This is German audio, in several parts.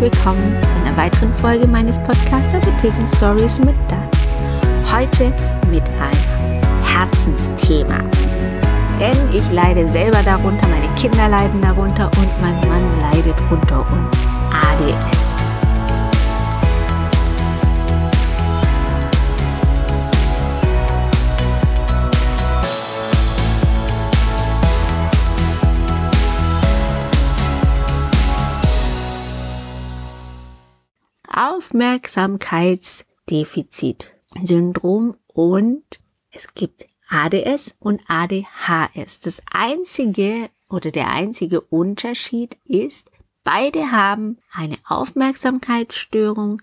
willkommen zu einer weiteren Folge meines Podcasts Apotheken Stories mit Dan. Heute mit einem Herzensthema. Denn ich leide selber darunter, meine Kinder leiden darunter und mein Mann leidet unter uns ADS. Aufmerksamkeitsdefizitsyndrom und es gibt ADS und ADHS. Das einzige oder der einzige Unterschied ist, beide haben eine Aufmerksamkeitsstörung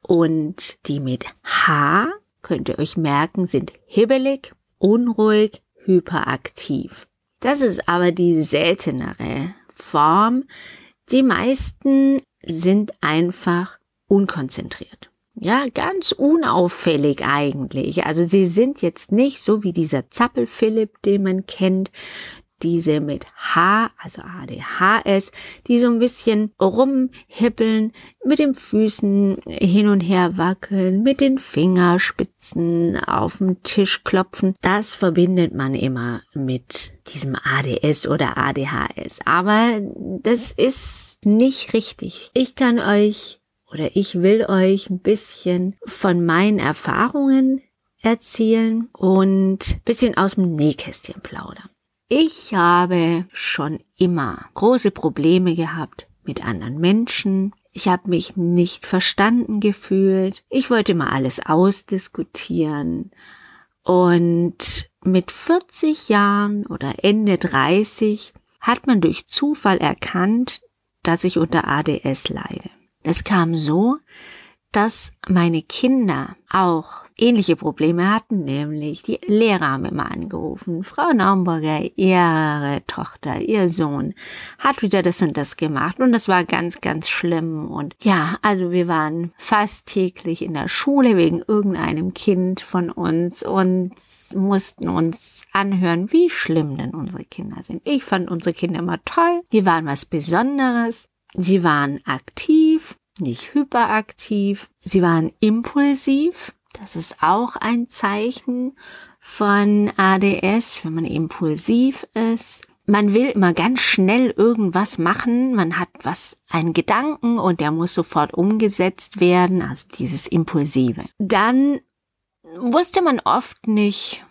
und die mit H, könnt ihr euch merken, sind hibbelig, unruhig, hyperaktiv. Das ist aber die seltenere Form. Die meisten sind einfach unkonzentriert. Ja, ganz unauffällig eigentlich. Also sie sind jetzt nicht so wie dieser Zappel-Philipp, den man kennt, diese mit H, also ADHS, die so ein bisschen rumhippeln, mit den Füßen hin und her wackeln, mit den Fingerspitzen auf den Tisch klopfen. Das verbindet man immer mit diesem ADS oder ADHS. Aber das ist nicht richtig. Ich kann euch oder ich will euch ein bisschen von meinen Erfahrungen erzählen und ein bisschen aus dem Nähkästchen plaudern. Ich habe schon immer große Probleme gehabt mit anderen Menschen. Ich habe mich nicht verstanden gefühlt. Ich wollte mal alles ausdiskutieren. Und mit 40 Jahren oder Ende 30 hat man durch Zufall erkannt, dass ich unter ADS leide. Es kam so, dass meine Kinder auch ähnliche Probleme hatten, nämlich die Lehrer haben immer angerufen. Frau Naumburger, ihre Tochter, ihr Sohn hat wieder das und das gemacht und das war ganz, ganz schlimm. Und ja, also wir waren fast täglich in der Schule wegen irgendeinem Kind von uns und mussten uns anhören, wie schlimm denn unsere Kinder sind. Ich fand unsere Kinder immer toll. Die waren was Besonderes. Sie waren aktiv, nicht hyperaktiv. Sie waren impulsiv. Das ist auch ein Zeichen von ADS, wenn man impulsiv ist. Man will immer ganz schnell irgendwas machen. Man hat was, einen Gedanken und der muss sofort umgesetzt werden. Also dieses Impulsive. Dann wusste man oft nicht,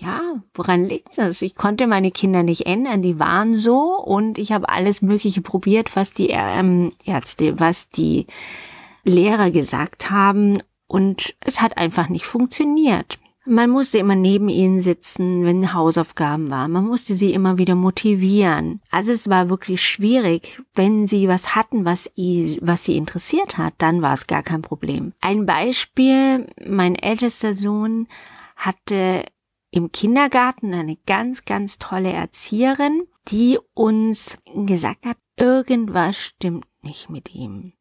ja, woran liegt das? Ich konnte meine Kinder nicht ändern, die waren so und ich habe alles Mögliche probiert, was die ähm, Ärzte, was die Lehrer gesagt haben und es hat einfach nicht funktioniert. Man musste immer neben ihnen sitzen, wenn Hausaufgaben waren. Man musste sie immer wieder motivieren. Also es war wirklich schwierig. Wenn sie was hatten, was, was sie interessiert hat, dann war es gar kein Problem. Ein Beispiel, mein ältester Sohn hatte im Kindergarten eine ganz, ganz tolle Erzieherin, die uns gesagt hat, irgendwas stimmt nicht mit ihm.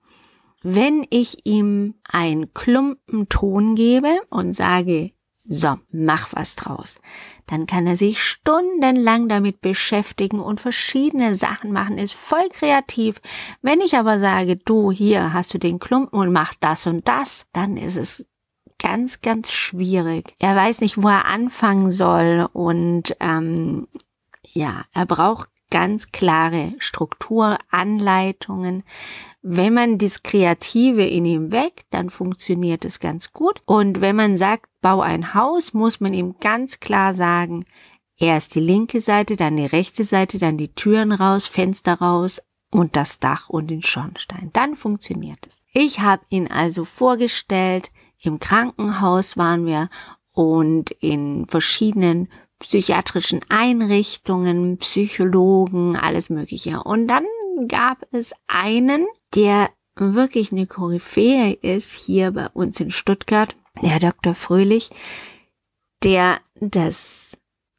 Wenn ich ihm einen Klumpen Ton gebe und sage, so, mach was draus, dann kann er sich stundenlang damit beschäftigen und verschiedene Sachen machen, ist voll kreativ. Wenn ich aber sage, du, hier hast du den Klumpen und mach das und das, dann ist es ganz, ganz schwierig. Er weiß nicht, wo er anfangen soll und ähm, ja, er braucht ganz klare Strukturanleitungen. Wenn man das Kreative in ihm weckt, dann funktioniert es ganz gut. Und wenn man sagt, bau ein Haus, muss man ihm ganz klar sagen, erst die linke Seite, dann die rechte Seite, dann die Türen raus, Fenster raus und das Dach und den Schornstein. Dann funktioniert es. Ich habe ihn also vorgestellt, im Krankenhaus waren wir und in verschiedenen psychiatrischen Einrichtungen, Psychologen, alles Mögliche. Und dann gab es einen, der wirklich eine Koryphäe ist hier bei uns in Stuttgart, der Dr. Fröhlich, der das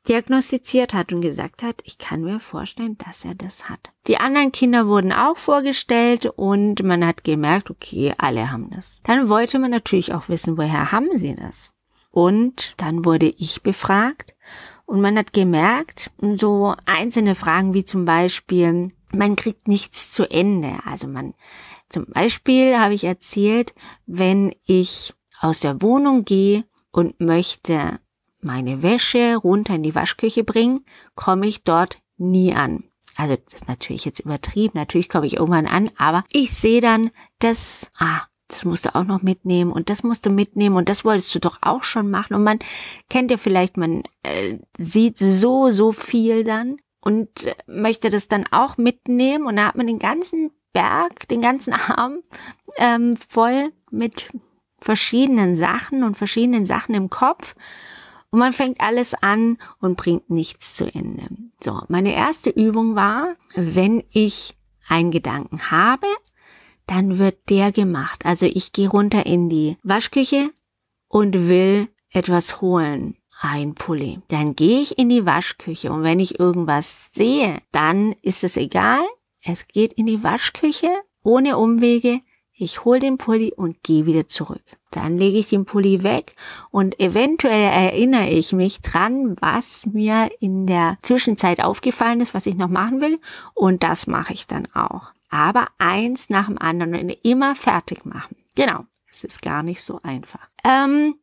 diagnostiziert hat und gesagt hat, ich kann mir vorstellen, dass er das hat. Die anderen Kinder wurden auch vorgestellt und man hat gemerkt, okay, alle haben das. Dann wollte man natürlich auch wissen, woher haben sie das? Und dann wurde ich befragt und man hat gemerkt, so einzelne Fragen wie zum Beispiel, man kriegt nichts zu Ende. Also man, zum Beispiel habe ich erzählt, wenn ich aus der Wohnung gehe und möchte meine Wäsche runter in die Waschküche bringen, komme ich dort nie an. Also das ist natürlich jetzt übertrieben, natürlich komme ich irgendwann an, aber ich sehe dann, dass, ah, das musst du auch noch mitnehmen und das musst du mitnehmen und das wolltest du doch auch schon machen. Und man kennt ja vielleicht, man äh, sieht so, so viel dann und äh, möchte das dann auch mitnehmen und da hat man den ganzen Berg, den ganzen Arm ähm, voll mit verschiedenen Sachen und verschiedenen Sachen im Kopf. Und man fängt alles an und bringt nichts zu Ende. So, meine erste Übung war, wenn ich einen Gedanken habe, dann wird der gemacht. Also ich gehe runter in die Waschküche und will etwas holen. Ein Pulli. Dann gehe ich in die Waschküche und wenn ich irgendwas sehe, dann ist es egal. Es geht in die Waschküche ohne Umwege. Ich hole den Pulli und gehe wieder zurück. Dann lege ich den Pulli weg und eventuell erinnere ich mich dran, was mir in der Zwischenzeit aufgefallen ist, was ich noch machen will. Und das mache ich dann auch aber eins nach dem anderen und immer fertig machen. Genau, es ist gar nicht so einfach. Ähm,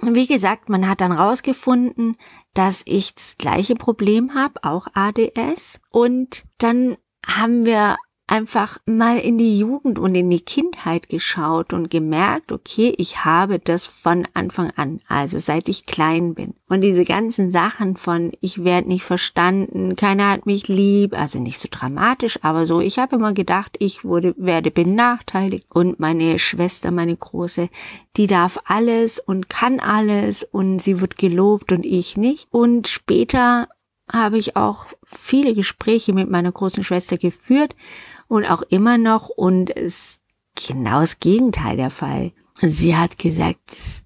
wie gesagt, man hat dann rausgefunden, dass ich das gleiche Problem habe, auch ADS. Und dann haben wir einfach mal in die Jugend und in die Kindheit geschaut und gemerkt, okay, ich habe das von Anfang an, also seit ich klein bin. Und diese ganzen Sachen von, ich werde nicht verstanden, keiner hat mich lieb, also nicht so dramatisch, aber so, ich habe immer gedacht, ich wurde, werde benachteiligt und meine Schwester, meine Große, die darf alles und kann alles und sie wird gelobt und ich nicht. Und später habe ich auch viele Gespräche mit meiner großen Schwester geführt, und auch immer noch und es genau das Gegenteil der Fall. Sie hat gesagt, es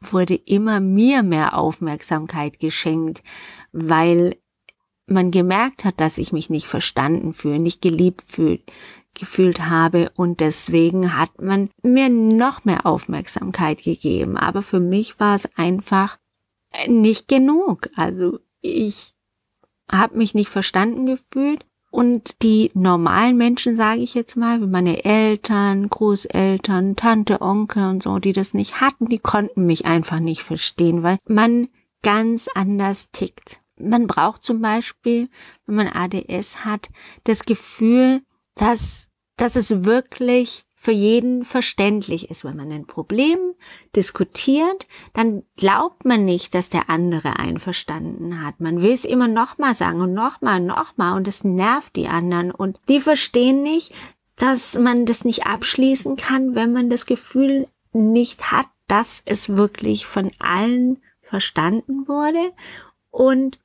wurde immer mir mehr Aufmerksamkeit geschenkt, weil man gemerkt hat, dass ich mich nicht verstanden fühle, nicht geliebt fühl, gefühlt habe und deswegen hat man mir noch mehr Aufmerksamkeit gegeben. Aber für mich war es einfach nicht genug. Also ich habe mich nicht verstanden gefühlt und die normalen Menschen, sage ich jetzt mal, wie meine Eltern, Großeltern, Tante, Onkel und so, die das nicht hatten, die konnten mich einfach nicht verstehen, weil man ganz anders tickt. Man braucht zum Beispiel, wenn man ADS hat, das Gefühl, dass, dass es wirklich für jeden verständlich ist. Wenn man ein Problem diskutiert, dann glaubt man nicht, dass der andere einverstanden hat. Man will es immer nochmal sagen und nochmal, nochmal und es nervt die anderen und die verstehen nicht, dass man das nicht abschließen kann, wenn man das Gefühl nicht hat, dass es wirklich von allen verstanden wurde und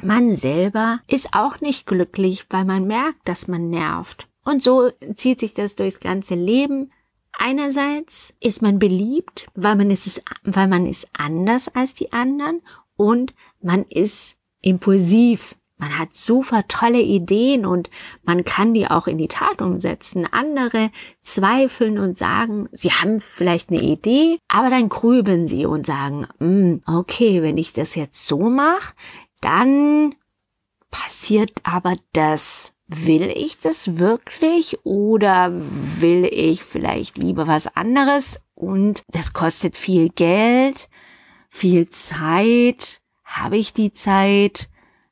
man selber ist auch nicht glücklich, weil man merkt, dass man nervt. Und so zieht sich das durchs ganze Leben. Einerseits ist man beliebt, weil man ist, weil man ist anders als die anderen und man ist impulsiv. Man hat super tolle Ideen und man kann die auch in die Tat umsetzen. Andere zweifeln und sagen, sie haben vielleicht eine Idee, aber dann grübeln sie und sagen, mm, okay, wenn ich das jetzt so mache, dann passiert aber das will ich das wirklich oder will ich vielleicht lieber was anderes und das kostet viel Geld, viel Zeit, habe ich die Zeit,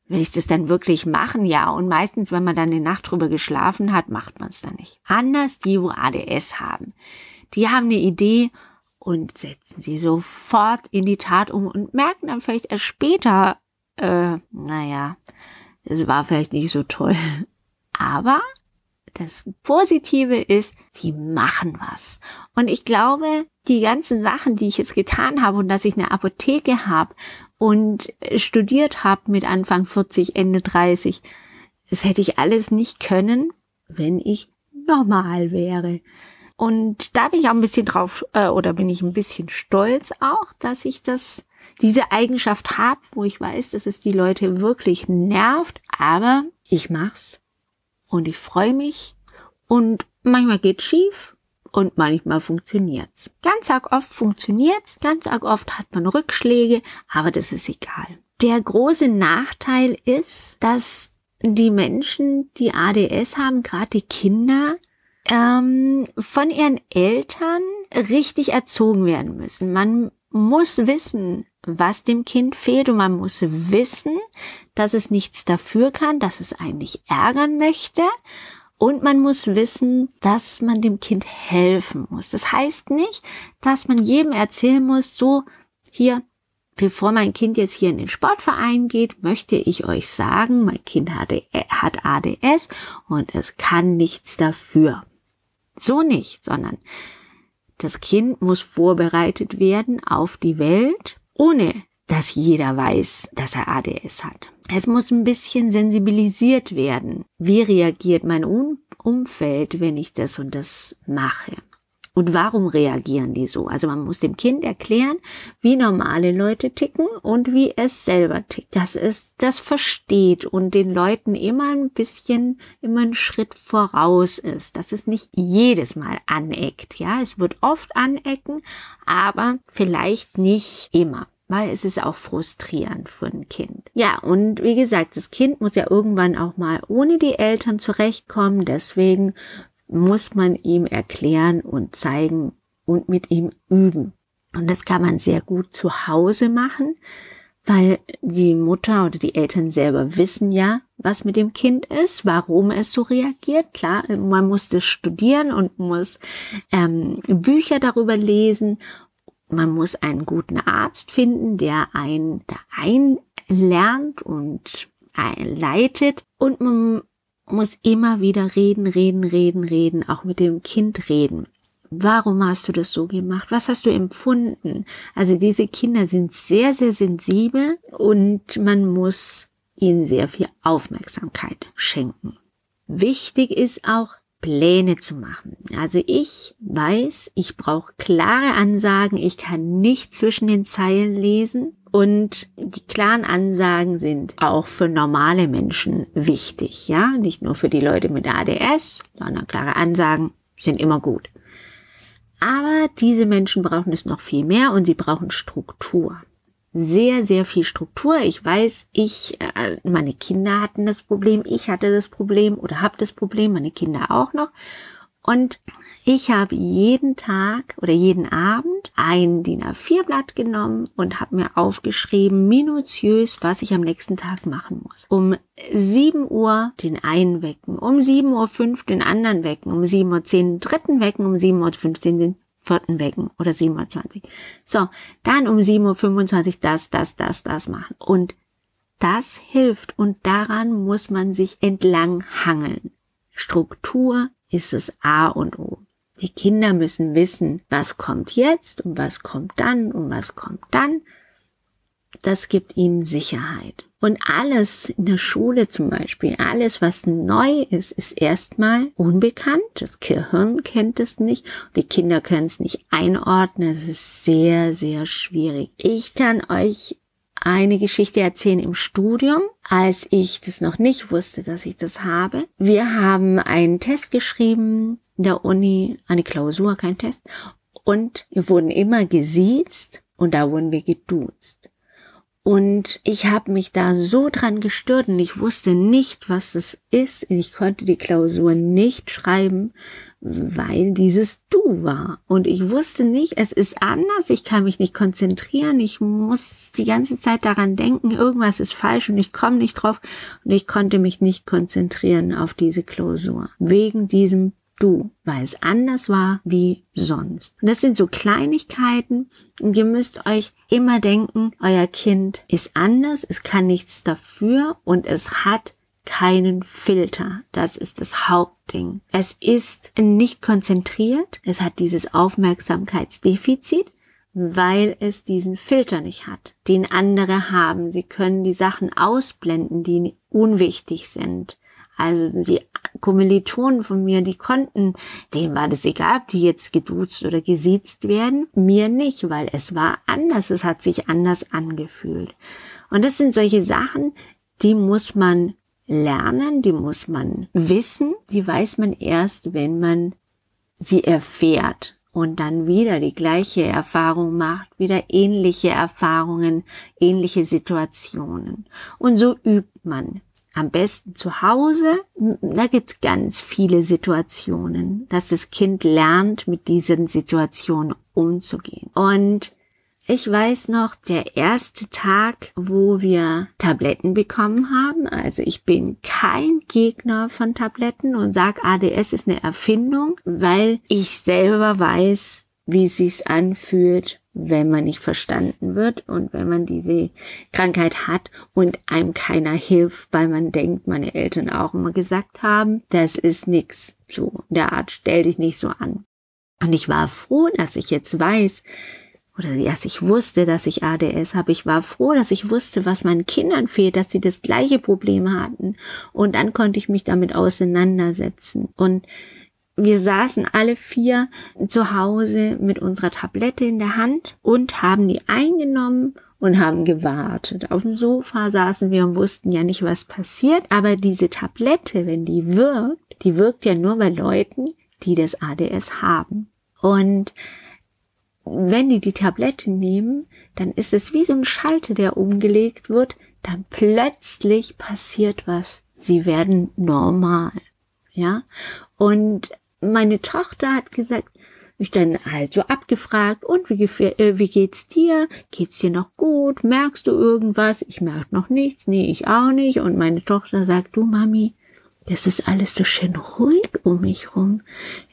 will ich das dann wirklich machen? Ja, und meistens, wenn man dann eine Nacht drüber geschlafen hat, macht man es dann nicht. Anders die, wo ADS haben. Die haben eine Idee und setzen sie sofort in die Tat um und merken dann vielleicht erst später, äh, naja, es war vielleicht nicht so toll. Aber das Positive ist, sie machen was. Und ich glaube, die ganzen Sachen, die ich jetzt getan habe und dass ich eine Apotheke habe und studiert habe mit Anfang 40, Ende 30, das hätte ich alles nicht können, wenn ich normal wäre. Und da bin ich auch ein bisschen drauf, äh, oder bin ich ein bisschen stolz auch, dass ich das, diese Eigenschaft habe, wo ich weiß, dass es die Leute wirklich nervt, aber ich mach's und ich freue mich und manchmal geht's schief und manchmal funktioniert's. Ganz arg oft funktioniert's, ganz arg oft hat man Rückschläge, aber das ist egal. Der große Nachteil ist, dass die Menschen, die ADS haben, gerade die Kinder, ähm, von ihren Eltern richtig erzogen werden müssen. Man muss wissen, was dem Kind fehlt und man muss wissen, dass es nichts dafür kann, dass es eigentlich ärgern möchte und man muss wissen, dass man dem Kind helfen muss. Das heißt nicht, dass man jedem erzählen muss, so hier, bevor mein Kind jetzt hier in den Sportverein geht, möchte ich euch sagen, mein Kind hat ADS und es kann nichts dafür. So nicht, sondern das Kind muss vorbereitet werden auf die Welt, ohne dass jeder weiß, dass er ADS hat. Es muss ein bisschen sensibilisiert werden. Wie reagiert mein Umfeld, wenn ich das und das mache? Und warum reagieren die so? Also man muss dem Kind erklären, wie normale Leute ticken und wie es selber tickt. Dass es das versteht und den Leuten immer ein bisschen, immer einen Schritt voraus ist. Dass es nicht jedes Mal aneckt. Ja, es wird oft anecken, aber vielleicht nicht immer weil es ist auch frustrierend für ein Kind. Ja, und wie gesagt, das Kind muss ja irgendwann auch mal ohne die Eltern zurechtkommen. Deswegen muss man ihm erklären und zeigen und mit ihm üben. Und das kann man sehr gut zu Hause machen, weil die Mutter oder die Eltern selber wissen ja, was mit dem Kind ist, warum es so reagiert. Klar, man muss das studieren und muss ähm, Bücher darüber lesen. Man muss einen guten Arzt finden, der einen da einlernt und leitet. Und man muss immer wieder reden, reden, reden, reden, auch mit dem Kind reden. Warum hast du das so gemacht? Was hast du empfunden? Also diese Kinder sind sehr, sehr sensibel und man muss ihnen sehr viel Aufmerksamkeit schenken. Wichtig ist auch, Pläne zu machen. Also ich weiß, ich brauche klare Ansagen, ich kann nicht zwischen den Zeilen lesen und die klaren Ansagen sind auch für normale Menschen wichtig, ja, nicht nur für die Leute mit ADS, sondern klare Ansagen sind immer gut. Aber diese Menschen brauchen es noch viel mehr und sie brauchen Struktur. Sehr, sehr viel Struktur. Ich weiß, ich, äh, meine Kinder hatten das Problem, ich hatte das Problem oder habe das Problem, meine Kinder auch noch. Und ich habe jeden Tag oder jeden Abend ein DIN A4-Blatt genommen und habe mir aufgeschrieben, minutiös, was ich am nächsten Tag machen muss. Um 7 Uhr den einen wecken, um 7.05 Uhr den anderen wecken, um 7.10 Uhr den dritten wecken, um 7.15 Uhr den vierten wecken oder 7.20 Uhr. So, dann um 7.25 Uhr das, das, das, das machen. Und das hilft und daran muss man sich entlang hangeln. Struktur ist es A und O. Die Kinder müssen wissen, was kommt jetzt und was kommt dann und was kommt dann. Das gibt ihnen Sicherheit. Und alles in der Schule zum Beispiel, alles was neu ist, ist erstmal unbekannt. Das Gehirn kennt es nicht. Die Kinder können es nicht einordnen. Es ist sehr, sehr schwierig. Ich kann euch eine Geschichte erzählen im Studium, als ich das noch nicht wusste, dass ich das habe. Wir haben einen Test geschrieben in der Uni, eine Klausur, kein Test. Und wir wurden immer gesiezt und da wurden wir geduzt. Und ich habe mich da so dran gestört und ich wusste nicht, was das ist. Ich konnte die Klausur nicht schreiben, weil dieses Du war. Und ich wusste nicht, es ist anders, ich kann mich nicht konzentrieren, ich muss die ganze Zeit daran denken, irgendwas ist falsch und ich komme nicht drauf und ich konnte mich nicht konzentrieren auf diese Klausur. Wegen diesem Du, weil es anders war wie sonst. Und das sind so Kleinigkeiten und ihr müsst euch immer denken, euer Kind ist anders, es kann nichts dafür und es hat keinen Filter. Das ist das Hauptding. Es ist nicht konzentriert. Es hat dieses Aufmerksamkeitsdefizit, weil es diesen Filter nicht hat, den andere haben. Sie können die Sachen ausblenden, die unwichtig sind. Also die Kommilitonen von mir, die konnten, denen war das egal, ob die jetzt geduzt oder gesiezt werden. Mir nicht, weil es war anders, es hat sich anders angefühlt. Und das sind solche Sachen, die muss man lernen, die muss man wissen, die weiß man erst, wenn man sie erfährt und dann wieder die gleiche Erfahrung macht, wieder ähnliche Erfahrungen, ähnliche Situationen. Und so übt man am besten zu Hause. Da gibt's ganz viele Situationen, dass das Kind lernt, mit diesen Situationen umzugehen. Und ich weiß noch, der erste Tag, wo wir Tabletten bekommen haben. Also ich bin kein Gegner von Tabletten und sag, ADS ist eine Erfindung, weil ich selber weiß, wie es sich anfühlt, wenn man nicht verstanden wird und wenn man diese Krankheit hat und einem keiner hilft, weil man denkt, meine Eltern auch immer gesagt haben, das ist nix. So, der Art, stell dich nicht so an. Und ich war froh, dass ich jetzt weiß, oder dass ich wusste, dass ich ADS habe. Ich war froh, dass ich wusste, was meinen Kindern fehlt, dass sie das gleiche Problem hatten. Und dann konnte ich mich damit auseinandersetzen. Und wir saßen alle vier zu Hause mit unserer Tablette in der Hand und haben die eingenommen und haben gewartet. Auf dem Sofa saßen wir und wussten ja nicht, was passiert. Aber diese Tablette, wenn die wirkt, die wirkt ja nur bei Leuten, die das ADS haben. Und wenn die die Tablette nehmen, dann ist es wie so ein Schalter, der umgelegt wird. Dann plötzlich passiert was. Sie werden normal. Ja. Und meine Tochter hat gesagt, mich dann halt so abgefragt, und wie, äh, wie geht's dir? Geht's dir noch gut? Merkst du irgendwas? Ich merke noch nichts. Nee, ich auch nicht. Und meine Tochter sagt, du Mami, das ist alles so schön ruhig um mich rum.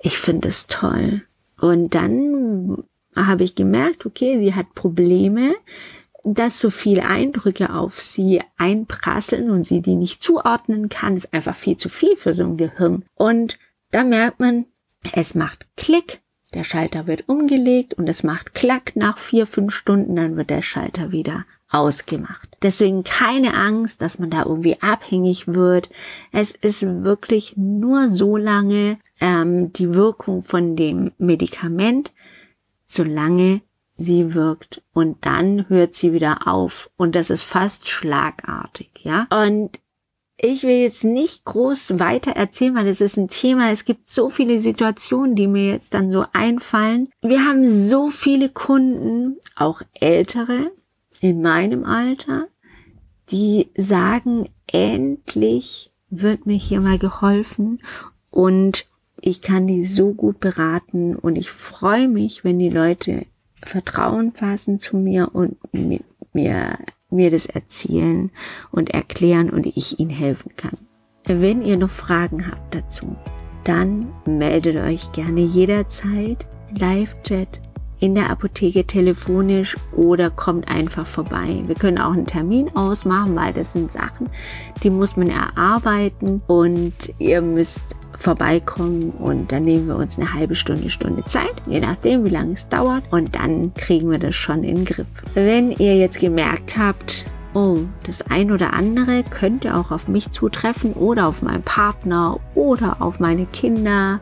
Ich finde es toll. Und dann habe ich gemerkt, okay, sie hat Probleme, dass so viele Eindrücke auf sie einprasseln und sie die nicht zuordnen kann, ist einfach viel zu viel für so ein Gehirn. Und da merkt man, es macht Klick, der Schalter wird umgelegt und es macht Klack nach vier, fünf Stunden, dann wird der Schalter wieder ausgemacht. Deswegen keine Angst, dass man da irgendwie abhängig wird. Es ist wirklich nur so lange ähm, die Wirkung von dem Medikament, solange sie wirkt und dann hört sie wieder auf und das ist fast schlagartig, ja. Und ich will jetzt nicht groß weiter erzählen, weil es ist ein Thema. Es gibt so viele Situationen, die mir jetzt dann so einfallen. Wir haben so viele Kunden, auch ältere in meinem Alter, die sagen, endlich wird mir hier mal geholfen und ich kann die so gut beraten und ich freue mich, wenn die Leute Vertrauen fassen zu mir und mit mir mir das erzählen und erklären und ich Ihnen helfen kann. Wenn ihr noch Fragen habt dazu, dann meldet euch gerne jederzeit Live-Chat in der Apotheke telefonisch oder kommt einfach vorbei. Wir können auch einen Termin ausmachen, weil das sind Sachen, die muss man erarbeiten und ihr müsst vorbeikommen und dann nehmen wir uns eine halbe Stunde, Stunde Zeit, je nachdem, wie lange es dauert und dann kriegen wir das schon in den Griff. Wenn ihr jetzt gemerkt habt, oh, das ein oder andere könnte auch auf mich zutreffen oder auf meinen Partner oder auf meine Kinder,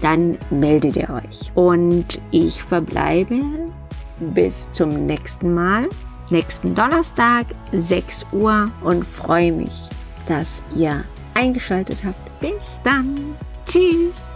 dann meldet ihr euch. Und ich verbleibe bis zum nächsten Mal, nächsten Donnerstag, 6 Uhr und freue mich, dass ihr eingeschaltet habt. Bis dann. Tschüss.